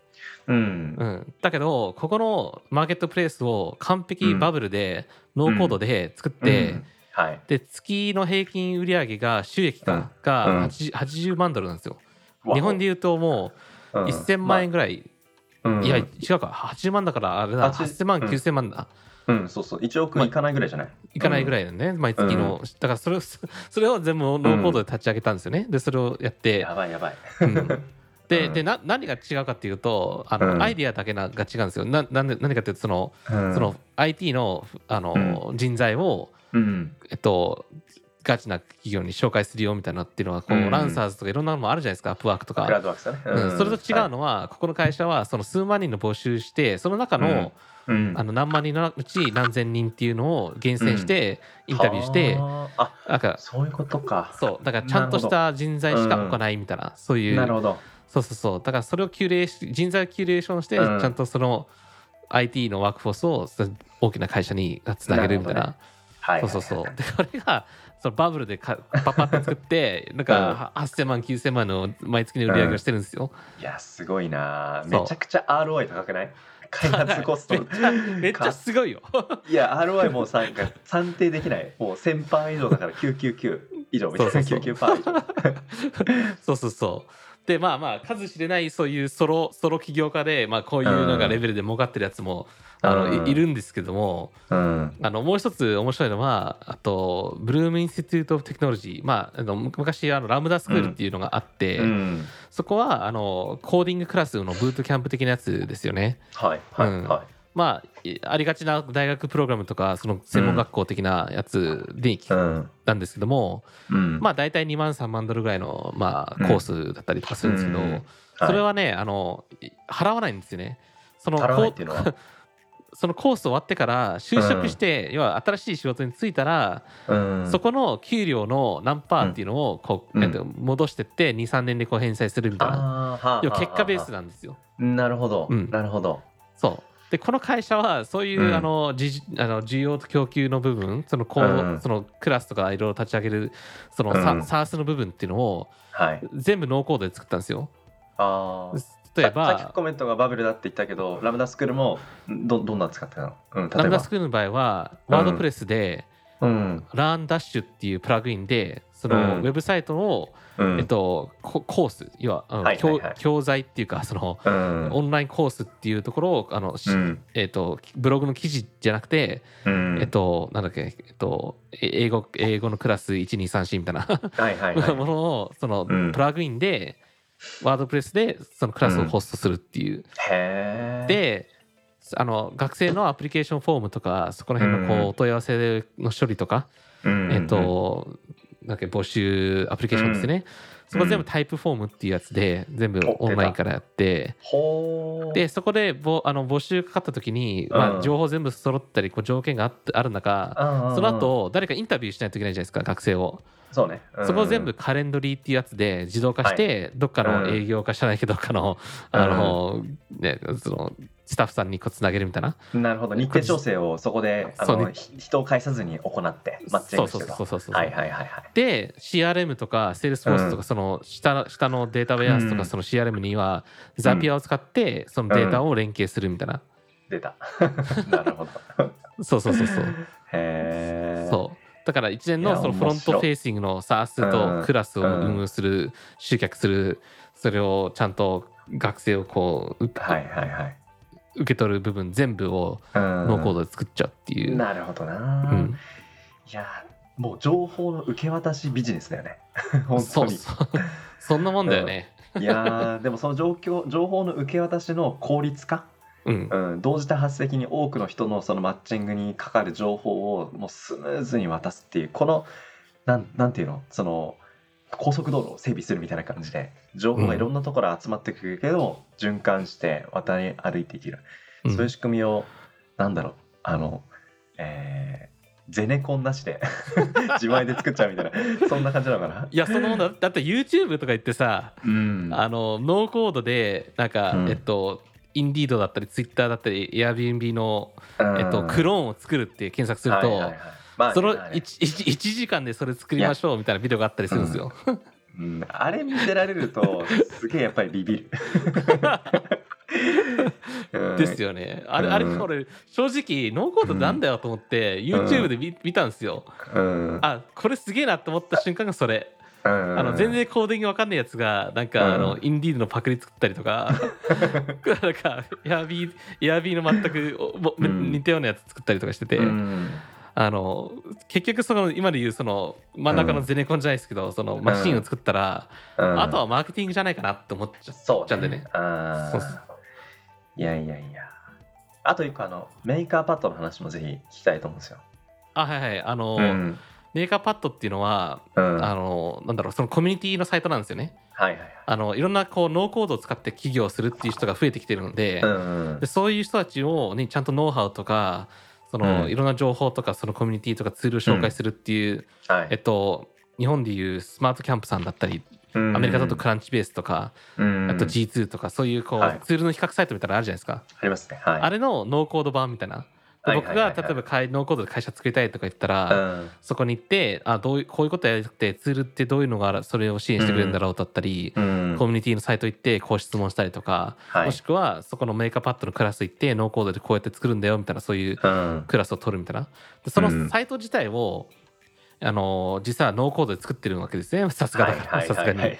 うん。うん、だけどここのマーケットプレイスを完璧バブルで、ノーコードで作って、うん。はい。で月の平均売上が収益がうん。80, 80万ドルなんですよ。日本で言うともう1000万円ぐらい、まあうん。いや違うか。80万だからあれだ。80 8000万うん。9000万だ、うんそうそう。1億いかないぐらいじゃない、いかないぐらいだね、毎月の、だからそれを それを全部ノーコードで立ち上げたんですよね。でそれをやっうんて、やばいやばい、うん。でうん。でな何が違うかっていうとあの、うん。アイディアだけなが違うんですよ。ななんで何かっていうとその,、うん。その IT のあの、人材を、うん。えっと、ガチな企業に紹介するよみたいなっていうのはこう、うんランサーズとかいろんなのもあるじゃないですか。アップワークとか、それと違うのは、ここの会社はその数万人の募集してその中の,、うん。あの何万人のうち何千人っていうのを厳選して、インタビューしてはあ。あなんかそういうことか。そう。だからちゃんとした人材しか置かないみたいな、そういう。なるほど。そうそうそう。だからそれをキュレーシ人材をキュレーションして、うん。ちゃんとその IT のワークフォースをそ大きな会社につなげるみたいな。はい。そうそうそう。でこれがそのバブルでかパパッと作って なんか8000万9000万の毎月の売り上げをしてるんですよ、いやすごいな。めちゃくちゃ ROI 高くない？開発コストめっちゃめっちゃすごいよ。いや ROI もうさ算定できない。もう1000パー以上だから999以上みたいなそうそうそう。99パー以上。そうそうそう でまあまあ数知れないそういうソロソロ起業家で、まあ、こういうのがレベルで儲かってるやつも、あのいるんですけどもうん。あのもう一つ面白いのはあとブルーム・インスティテュート・オブ・テクノロジー、まあ、あのむ昔あのラムダスクールっていうのがあって、うん。そこはあのコーディングクラスのブートキャンプ的なやつですよね。はい。はい。うん。はいまあいありがちな大学プログラムとかその専門学校的なやつで聞うんですけども、うん。まあ大体2万3万ドルぐらいの、まあ、うんコースだったりとかするんですけど、うん。それはねあのい払わないんですよね。その払わないっていうの そのコース終わってから就職して、要は新しい仕事に就いたら、うん。そこの給料の何パーっていうのをこう、うん。えっと戻してって23年でこう返済するみたいな、要は結果ベースはなんですよ。あなるほど。うん。なるほど。そうでこの会社はそういう、うんあのじあの需要と供給の部分そのこう、うんそのクラスとかいろいろ立ち上げるそのサ,、うんサースの部分っていうのをはい。全部ノーコードで作ったんですよ。ああ。例えささっきばコメントがバブルだって言ったけど、ラムダスクールもどどんなの使ってたの？うん、例ラ。ムダスクールの場合はうんワードプレスで、うん。ランダッシュっていうプラグインでその、うんウェブサイトの、うん。えっと、ココース要はあの、はいはいはい教教材っていうかその、うん。オンラインコースっていうところをあの。えっと、ブログの記事じゃなくて、うん。えっと、なんだっけ、えっと、え英語英語のクラス1234みたいなはいはいはい。ものをその、うんプラグインでワードプレスでそのクラスをホストするっていう。であの学生のアプリケーションフォームとかそこら辺のこう、うんお問い合わせの処理とか、うん、えっ、となんか募集アプリケーションですね、そこ全部タイプフォームっていうやつで全部おオンラインからやって。でそこでぼあの募集かかった時に、まあ、うん情報全部揃ったりこう条件があってある中その後誰かインタビューしないといけないじゃないですか学生を。そうね。うんそこを全部カレンドリーっていうやつで自動化して、どっかの営業化じゃないけどどっかのあの、ね、そのスタッフさんにこうつなげるみたいななるほど。日程調整をそこで、あの、人を介さずに行って、マッチングしてた。そうそうそうそうそうはいはいはいはい。で CRM とか Salesforce とうかその下,、下のデータベアースとうんかその CRM には Zapier を使ってそのデータを連携するみたいな、出た。なるほど。そうそうそうそうへえ。そうだから一連のそのフロントフェイシングの SARS とクラスを運営する、集客するそれをちゃんと学生をこう、うはいはいはい。受け取る部分全部をうん。ノーコードで作っちゃうっていう、なるほどな。うん、いやー、もう情報の受け渡しビジネスだよね。本当に。そうそう。そんなもんだよね、いやー、でもその状況、情報の受け渡しの効率化？うん。うん、同時多発的に多くの人のそのマッチングにかかる情報をもうスムーズに渡すっていうこのなんなんていうの？その高速道路を整備するみたいな感じで情報がいろんなところ集まってくるけど、循環して渡り歩いていける、うん。そういう仕組みをなんだろう。あのえーゼネコンなしで 自前で作っちゃうみたいな。そんな感じなのかな？いやそのだだって YouTube とか言ってさうん、あのノーコードでなんか、うん。えっとインディードだったりツイッターだったり Airbnb の、えっと、クローンを作るって検索すると、はいはいはいまあねそのまあね。1, 1時間でそれ作りましょうみたいなビデオがあったりするんですよ。うん、あれ見せられるとすげえやっぱりビビる。う んですよね。あれ、うん。あれ俺正直ノーコードなんだよと思って、YouTube で見見たんですよ。うん。あこれすげえなと思った瞬間がそれ。うん。あの全然コーディングわかんないやつがなんか、うん。あの Indeed のパクリ作ったりとか なんかエアビーエアビーの全く似たようなやつ作ったりとかしてて、うんあの結局その今で言うその真ん中のゼネコンじゃないですけど、そのマシンを作ったら、うん。あとはマーケティングじゃないかなって思っちゃそうちゃうんでね。そうそういやいやいや。あと一個あの Makerpad の話もぜひ聞きたいと思うんですよ。あはいはい。あの、うん。 Makerpad っていうのは、うん。あのなんだろうそのコミュニティのサイトなんですよね。はいはいはい。あのいろんなこうノーコードを使って起業するっていう人が増えてきてるので,、うん。でそういう人たちを、ね、ちゃんとノウハウとかその、うん。いろんな情報とかそのコミュニティとかツールを紹介するっていう、はい。えっと日本でいうスマートキャンプさんだったりうん。アメリカだと Crunchbase とか、うん。あと G2 とかそういうこう、はい。ツールの比較サイトみたいなのあるじゃないですか、ありますね。はい。あれのノーコード版みたいな。で僕が例えば会ノーコードで会社作りたいとか言ったら、うん。そこに行ってあどういうこういうことやりたくてツールってどういうのがそれを支援してくれるんだろうだったり、うん。コミュニティのサイト行ってこう質問したりとか、はい。もしくはそこの Makerpad のクラス行ってノーコードでこうやって作るんだよみたいなそういううん。クラスを取るみたいな。でそうん。のサイト自体を、あの実はノーコードで作ってるわけですね。さすがだから。はいさすがに。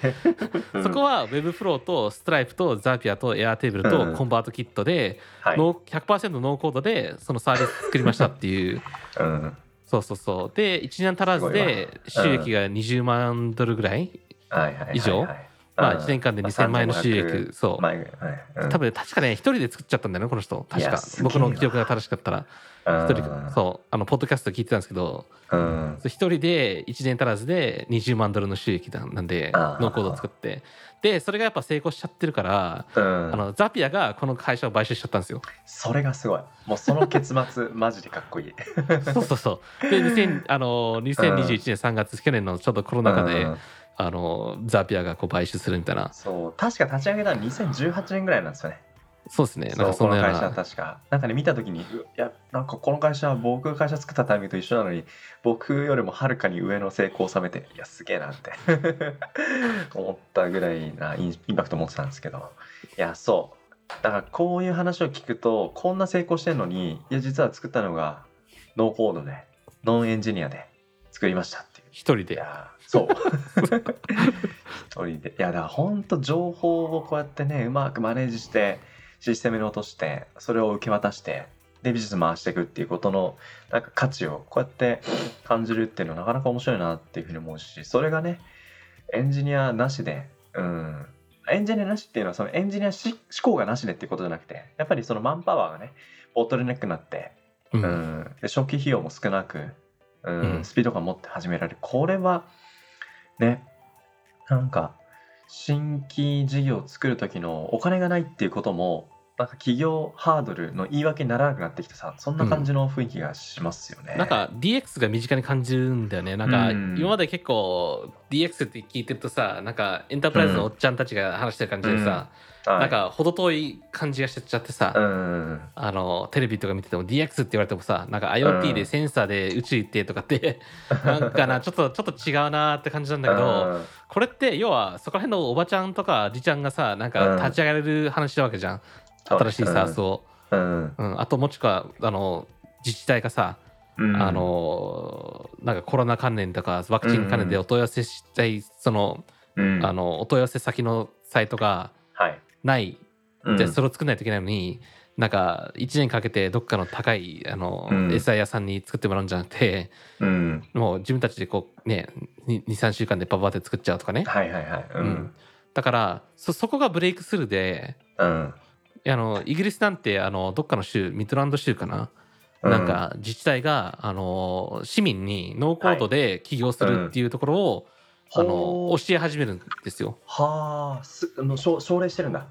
そこは Webflow と Stripe と Zapier と Airtable うん。とコンバートキットではい。ノー100%ノーコードでそのサービス作りましたっていう。うん。そうそうそう。で1年足らずで収益が20万ドルぐらい、はいはいはいはい。以上まあ1年間で2000万円の収益そう。多分確かね一人で作っちゃったんだよねこの人。確か。僕の記憶が正しかったら。一人そう。あのポッドキャスト聞いてたんですけど。一人で1年足らずで20万ドルの収益なんなんでノーコードを作って。でそれがやっぱ成功しちゃってるからうん。あのザピアがこの会社を買収しちゃったんですよ。それがすごい。もうその結末 マジでかっこいい。そうそうそう。で、2000あの2021年3月、去年のちょっとコロナ禍で、うんあのザピアがこう買収するみたいな。そう。確か立ち上げたの2018年ぐらいなんですよね。そうですね。なんかそんなような。会社は確か。なんかね見た時にういやなんかこの会社は僕が会社作ったタイミングと一緒なのに僕よりもはるかに上の成功を収めていやすげえなって。思ったぐらいなインパクト持ってたんですけど。いやそう。だからこういう話を聞くとこんな成功してんのにいや実は作ったのがノーコードでノンエンジニアで作りましたっていう。い一人で。やーそう。一人で。いやだからほんと情報をこうやってねうまくマネージしてシステムに落としてそれを受け渡してでビジネス回していくっていうことのなんか価値をこうやって感じるっていうのはなかなか面白いなっていうふうに思うしそれがねエンジニアなしでうん。エンジニアなしっていうのはそのエンジニアし思考がなしでっていうことじゃなくてやっぱりそのマンパワーがねボトルネックになってううんん、で初期費用も少なく、うん。うん。スピード感持って始められる。これはね。なんか新規事業を作る時のお金がないっていうこともなんか企業ハードルの言い訳にならなくなってきてさそんな感じの雰囲気がしますよね。なんか DX が身近に感じるんだよね。なんかうん。今まで結構 DX って聞いてるとさなんかエンタープライズのおっちゃんたちが話してる感じでさ、はい。なんか程遠い感じがしちゃってさ、うん。あのテレビとか見てても DX って言われてもさなんか IoT でセンサーで宇宙行ってとかって、なんかな ちょっとちょっと違うなって感じなんだけど、これって要はそこら辺のおばちゃんとかじちゃんがさなんか立ち上がれる話なわけじゃん、新しい SARS を、うん。うん、あともしくはあの自治体がさ、うん。あのなんかコロナ関連とかワクチン関連でお問い合わせしたい、そのうん。あのお問い合わせ先のサイトがはいない。うん。じゃあそれを作らないといけないのに、なんか1年かけてどっかの高いあの、うん。SI 屋さんに作ってもらうんじゃなくてうん。もう自分たちでこうね23週間でパパって作っちゃうとかね、はいはいはい。うん。だからそそこがブレイクスルーでうん。あのイギリスなんてあのどっかの州ミッドランド州かな、うん。なんか自治体があの市民にノーコードで起業するっていうところを、あの教え始めるんですよ。はあすあの奨奨励してるんだ。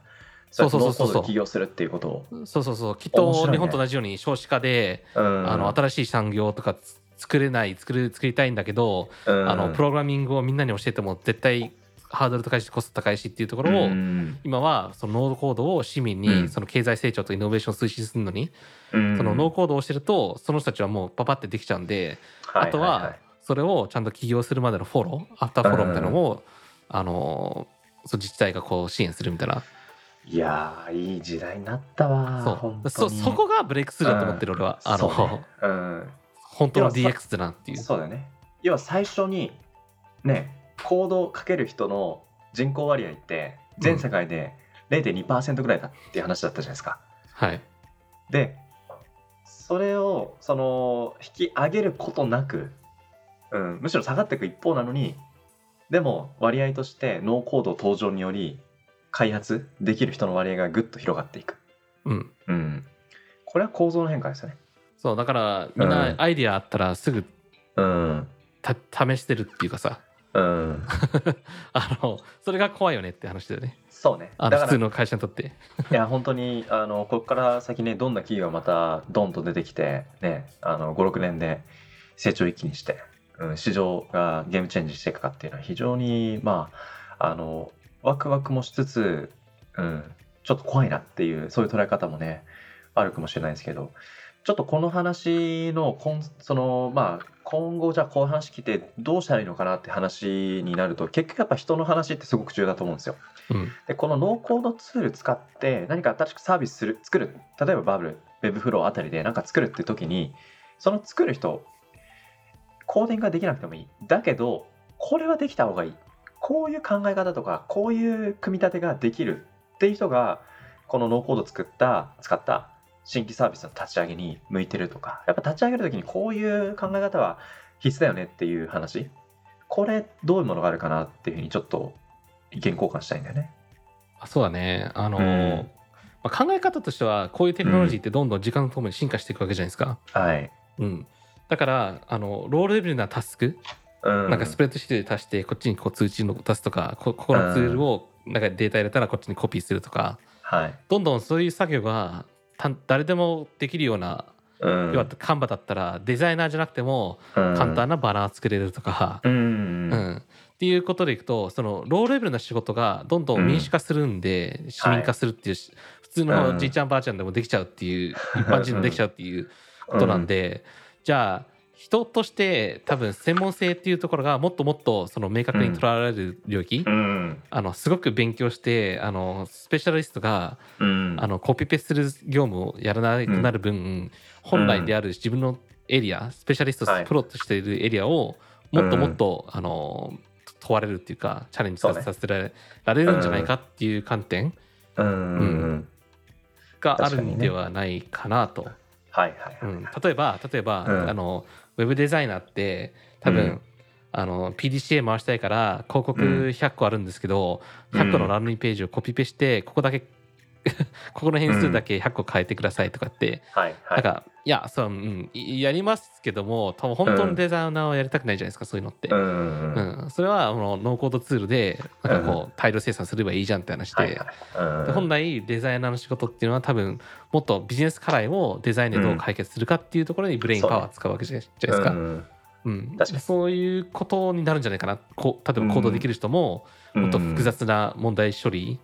そうそうそうそうノーコードで起業するっていうことを。そうそうそう。きっと日本と同じように少子化で、うん。あの新しい産業とかつ作れない作る作りたいんだけど、うん。あのプログラミングをみんなに教えても絶対ハードル高いしコスト高いしっていうところを、うん。今はそのノードコードを市民うん。にその経済成長とイノベーションを推進するのに、うん。そのノーコードをしてるとその人たちはもうパパってできちゃうんで、あとはそれをちゃんと起業するまでのフォローアフターフォローみたいなのを、あのそう自治体がこう支援するみたいな、いやーいい時代になったわそう。本当に。そそこがブレイクスルーだと思ってる俺は、あの、そうね。うん。本当の DX だなっていう。そうだよね。要は最初にねコードをかける人の人口割合って全世界で0.2%ぐらいだっていう話だったじゃないですか。はい、でそれをその引き上げることなく、うん、むしろ下がっていく一方なのにでも割合としてノーコード登場により開発できる人の割合がぐっと広がっていく。うん、うん、これは構造の変化ですよね。そうだからみんうんなアイディアあったらすぐうんた試してるっていうかさうん、あのそれが怖いよねって話だよねそうね。あのだから普通の会社にとって。いや本当にあのここから先ねどんな企業がまたドンと出てきてねあの56年で成長一気にして、うん、市場がゲームチェンジしていくかっていうのは非常にまああのワクワクもしつつ、うん、ちょっと怖いなっていうそういう捉え方もねあるかもしれないですけどちょっとこの話のこんそのまあ今後じゃあこういう話聞いてどうしたらいいのかなって話になると結局やっぱ人の話ってすごく重要だと思うんですよ。うんでこのノーコードツール使って何か新しくサービスする作る例えばバブル Webflow あたりで何か作るっていう時にその作る人コーディングができなくてもいい。だけどこれはできた方がいい。こういう考え方とかこういう組み立てができる。っていう人がこのノーコード作った使った新規サービスの立ち上げに向いてるとか。やっぱ立ち上げる時にこういう考え方は必須だよね。っていう話。これどういうものがあるかなっていうふうにちょっと意見交換したいんだよね。あそうだね。あの、うん。まあ、考え方としてはこういうテクノロジーってどんどん時間とともに進化していくわけじゃないですか。はい。うん、だからあのロールレベルなタスク、うん。なんかスプレッドシートで足してこっちにこう通知の出すとかこここのツールをなんかデータ入れたらこっちにコピーするとか。はい。どんどんそういう作業がた誰でもできるような、うん。要はカンバだったらデザイナーじゃなくてもうん。簡単なバナー作れるとか、うん。うんっていうことでいくとそのローレベルな仕事がどんどん民主化するんで、市民化するっていうし、普通のじいちゃんばあちゃんでもできちゃうっていう、一般人でもできちゃうっていうことなんで、じゃあ人として多分専門性っていうところがもっともっとその明確に捉えられる領域、うん。あのすごく勉強してあのスペシャリストがうん。あのコピペする業務をやらなくなる分、本来である自分のエリアスペシャリスト、はい。プロとしているエリアをもっともっと、あの問われるっていうかチャレンジさせられられるんじゃないかっていう観点。うんうん。うん。があるんではないかなと。はいはいはい。うん、例えば例えば、うん。あのウェブデザイナーって多分、うん。あの PDCA 回したいから広告うん。100個あるんですけど、うん100個のランディングページをコピペしてここだけ ここの変数だけ100個変えてくださいとかって、はいはい。なんかいやそう、うん、いやりますけども多分本当のデザイナーはやりたくないじゃないですか、そういうのって。うんうんうん。うん、それはあのノーコードツールでなんかこう大量生産すればいいじゃんって話で、本来デザイナーの仕事っていうのは多分もっとビジネス課題をデザインでどう解決するかっていうところにブレインパワーを使うわけじゃないですか。うんうん。確かに。そういうことになるんじゃないかな。こう例えば行動できる人もうん。もっと複雑な問題処理、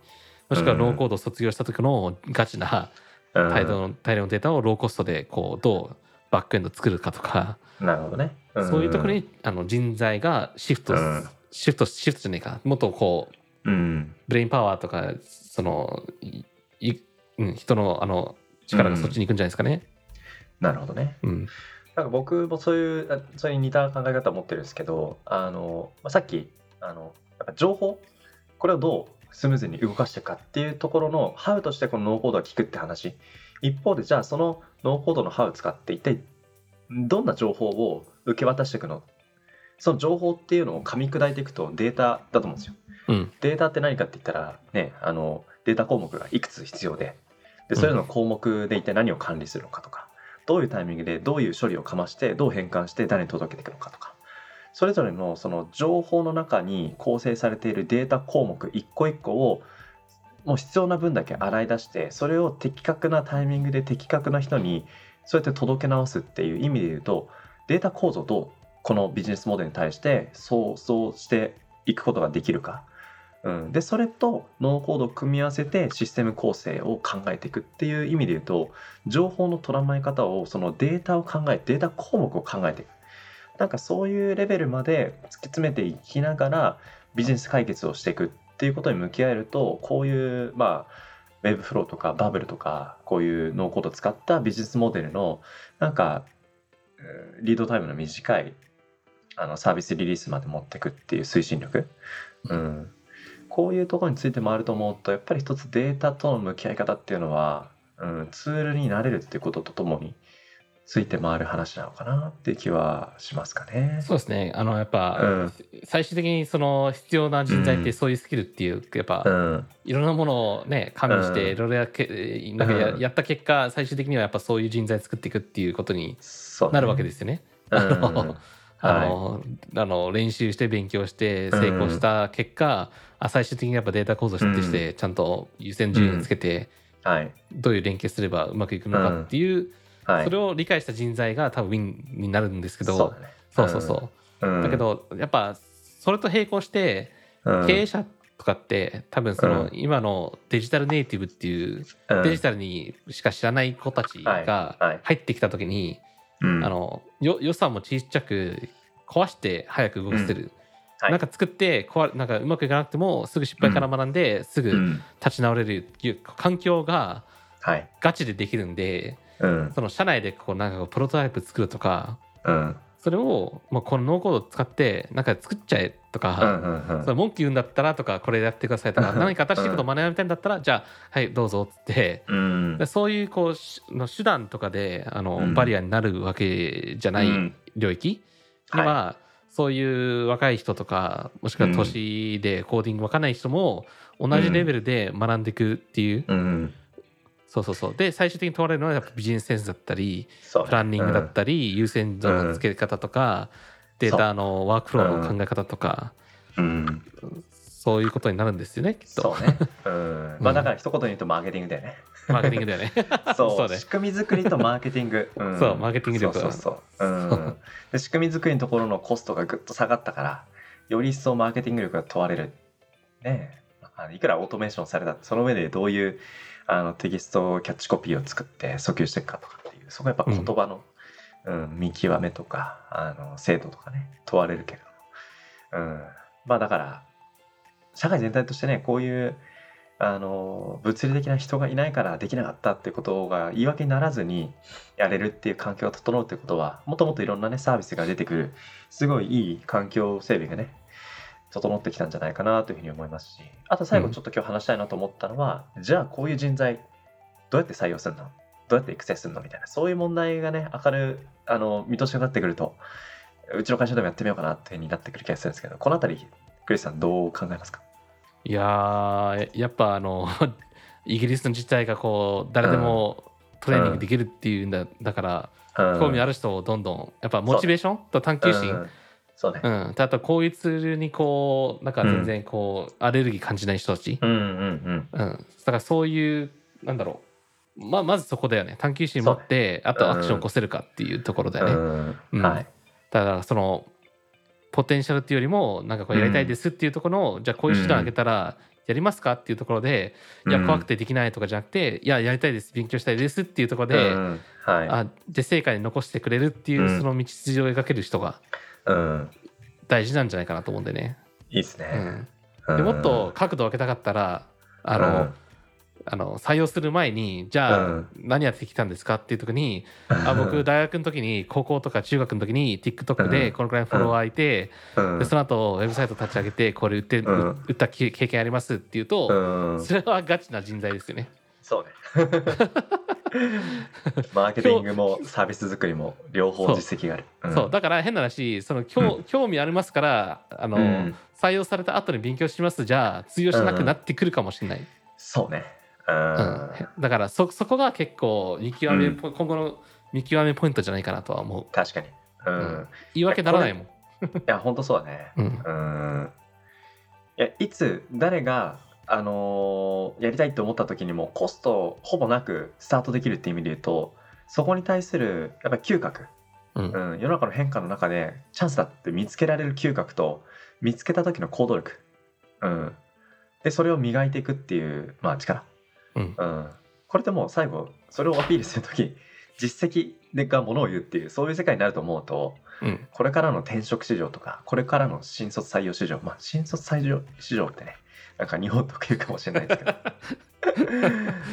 もしくはノーコードを卒業した時のガチなうん。大量の大量のデータをローコストでこうどうバックエンド作るかとか、なるほどね。ん。そういうところにあの人材がシフト、うん。シフトシフトじゃないか。もっとこううん。ブレインパワーとかそのいいうん、人のあの力がそっちに行くんじゃないですかね。なるほどね。うん。なんか僕もそういうあそれに似た考え方を持ってるんですけどあの、まあ、さっきあのやっぱ情報？これをどうスムーズに動かしていくかっていうところのハウとしてこのノーコードは聞くって話。一方でじゃあそのノーコードのハウを使って一体どんな情報を受け渡していくの？その情報っていうのを噛み砕いていくとデータだと思うんですよ。うん。データって何かって言ったらねあのデータ項目がいくつ必要で。でそれらの項目で一体何を管理するのかとか、どういうタイミングでどういう処理をかましてどう変換して誰に届けていくのかとかそれぞれのその情報の中に構成されているデータ項目一個一個をもう必要な分だけ洗い出してそれを的確なタイミングで的確な人にそうやって届け直すっていう意味で言うとデータ構造をどうこのビジネスモデルに対して想像していくことができるか、うん、でそれとノーコードを組み合わせてシステム構成を考えていくっていう意味で言うと情報の捉まえ方をそのデータを考えデータ項目を考えていく。なんかそういうレベルまで突き詰めていきながらビジネス解決をしていくっていうことに向き合えるとこういうまあウェブフローとかバブルとかこういうノーコードを使ったビジネスモデルのなんかリードタイムの短いあのサービスリリースまで持っていくっていう推進力、うん、こういうところについてもあると思うとやっぱり一つデータとの向き合い方っていうのは、うん、ツールになれるっていうこととともについて回る話なのかなって気はしますかね。そうですね。あのやっぱ、うん。最終的にその必要な人材ってうん。そういうスキルっていうやっぱ、うん。いろんなものをね加味してうん。いろいろやけなんかや,、うん。やった結果最終的にはやっぱそういう人材作っていくっていうことになるわけですよね。うん。あのあ はい。のあの練習して勉強して成功した結果、あ最終的にやっぱデータ構造を知ってして、ちゃんと優先順位をつけて、はい。どういう連携すればうまくいくのかっていう、はい。それを理解した人材が多分ウィンになるんですけどそうそうそうそう、うん。だけどやっぱそれと並行してうん。経営者とかって多分その、うん。今のデジタルネイティブっていううん。デジタルにしか知らない子たちが入ってきた時に、うん。あのよ予算も小さく壊して早く動かせる、はい。なんか作って壊れなんかうまくいかなくてもすぐ失敗から学んで、すぐうん。立ち直れるいう環境がはい。ガチでできるんでうん。その社内でこうなんかプロトタイプ作るとかうん。それを、まあ、このノーコードを使ってなんか作っちゃえとか、うんうんうん。その文句言うんだったらとかこれやってくださいとか何か新しいことを学びたいんだったらじゃあはいどうぞっつって。うん。でそういうこうしの手段とかであの、うん。バリアになるわけじゃないうん。領域には、はそういう若い人とかもしくは年でコーディングわかんない人も同じレベルで学んでいくっていう、うんそうそうそう。で最終的に問われるのはやっぱビジネスセンスだったりね。プランニングだったり、優先度の付け方とか、データのワークフローの考え方とか、うん。そういうことになるんですよねきっと。そうね。うん。まあだから一言で言うとマーケティングだよね。マーケティングだよね。そう。ね。仕組み作りとマーケティング、うん。そうマーケティング力。そうそうそう、うん、で仕組み作りのところのコストがぐっと下がったからより一層マーケティング力が問われる。ねえあのいくらオートメーションされたその上でどういうあのテキストキャッチコピーを作って訴求していくかとかっていうそこはやっぱ言葉の、うん見極めとかあの精度とかね問われるけど、うん、まあだから社会全体としてねこういうあの物理的な人がいないからできなかったってことが言い訳にならずにやれるっていう環境が整うってことはもっともっといろんなねサービスが出てくるすごいいい環境整備がね整ってきたんじゃないかなというふうに思いますしあと最後ちょっと今日話したいなと思ったのは、じゃあこういう人材どうやって採用するの？どうやって育成するのみたいなそういう問題がね明るあの見通しが立ってくるとうちの会社でもやってみようかなっていうふうになってくる気がするんですけどこのあたりクリスさんどう考えますか？いやーやっぱあの イギリスの自治体がこう誰でもトレーニングできるっていうんだ,、だから興味ある人をどんどんやっぱモチベーションと探求心、そうね。うん、あとこういうツールにこうなんか全然こう、アレルギー感じない人たち、うんうんうん。うん、だからそういうなんだろう。まあまずそこだよね。探求心持って、あとアクション起こせるかっていうところだよね、うん。うん。はい。だからそのポテンシャルっていうよりもなんかこうやりたいですっていうところの、じゃあこういう手段あげたらやりますかっていうところで、いやうん怖くてできないとかじゃなくて、いややりたいです勉強したいですっていうところで、うんはい。あで成果に残してくれるっていう、うん。その道筋を描ける人がうん。大事なんじゃないかなと思うんでね。いいっすね。うん。うん。でもっと角度を分けたかったらあの、うん。あの採用する前にじゃあ、うん。何やってきたんですかっていう時にあ僕大学の時に高校とか中学の時に TikTok うん。でこのくらいフォロワーいて、うん。でその後ウェブサイト立ち上げてこれ売って、うん。売った経験ありますっていうと、うん。それはガチな人材ですよね。そうね。マーケティングもサービス作りも両方実績がある。んそうだから変な話その興,、興味ありますからあの、うん採用された後に勉強しますじゃあ通用しなくなってくるかもしれない。そうね。ううんん。だからそそこが結構見極め、今後の見極めポイントじゃないかなとは思う。確かに。ううんん。言い訳ならないもん。いや、本当そうだね。うんうん。いや、いつ誰が、あのーやりたいと思った時にもコストほぼなくスタートできるっていう意味で言うと、そこに対するやっぱり嗅覚、うん。うん、世の中の変化の中でチャンスだって見つけられる嗅覚と見つけた時の行動力、うん、でそれを磨いていくっていう、まあ、力、うん。うん、これってもう最後それをアピールする時 実績でがものを言うっていうそういう世界になると思うとうん。これからの転職市場とかこれからの新卒採用市場。まあ新卒採用市場ってねなんか日本特有かもしれないですけ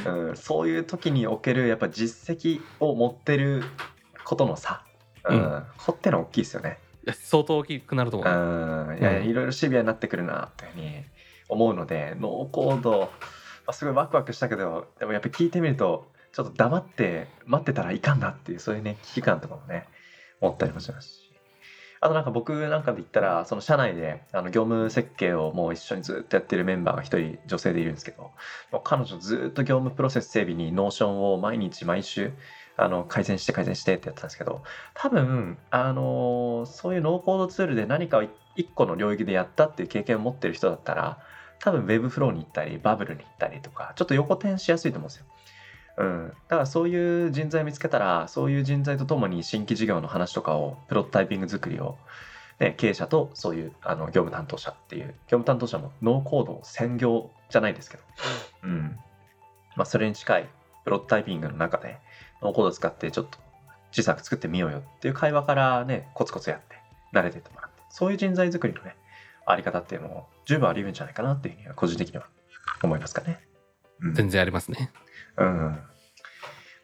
ど、うん、そういう時におけるやっぱ実績を持ってることの差、うんうん。こっての大きいですよね。相当大きくなると思う。うん。いやうんいろいろシビアになってくるなっていうふうに思うのでノーコード、まあ、すごいワクワクしたけどでもやっぱり聞いてみるとちょっと黙って待ってたらいかんなっていうそういうね危機感とかもね思ったりもしますしあとなんか僕なんかで言ったらその社内であの業務設計をもう一緒にずっとやってるメンバーが一人女性でいるんですけど彼女ずっと業務プロセス整備に Notion を毎日毎週あの改善して改善してってやってたんですけど多分あのそういうノーコードツールで何かを一個の領域でやったっていう経験を持ってる人だったら多分 Webflow に行ったりバブルに行ったりとかちょっと横転しやすいと思うんですよ。うん、だからそういう人材見つけたらそういう人材とともに新規事業の話とかをプロトタイピング作りを、ね、経営者とそういうあの業務担当者っていう業務担当者もノーコード専業じゃないですけど、うんまあ、それに近いプロトタイピングの中でノーコード使ってちょっと小さく作ってみようよっていう会話からねコツコツやって慣れてってもらってそういう人材作りのねあり方っていうのも十分あり得るんじゃないかなっていうふうには個人的には思いますかね。うん全然ありますね。うん。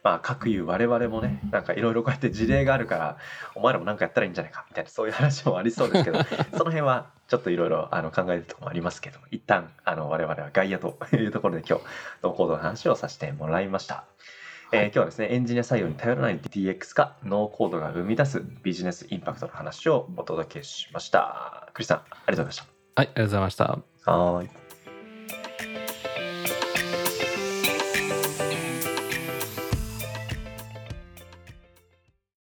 まあ、各いう我々もね、なんかいろいろこうやって事例があるから、お前らもなんかやったらいいんじゃないかみたいな、そういう話もありそうですけど、その辺はちょっといろいろあの考えるところもありますけど、一旦あの我々は外野というところで今日、ノーコードの話をさせてもらいました。えー今日はですね、エンジニア採用に頼らない DX か、ノーコードが生み出すビジネスインパクトの話をお届けしました。クリスさん、ありがとうございましはい、ありがとうございました。た。はーい。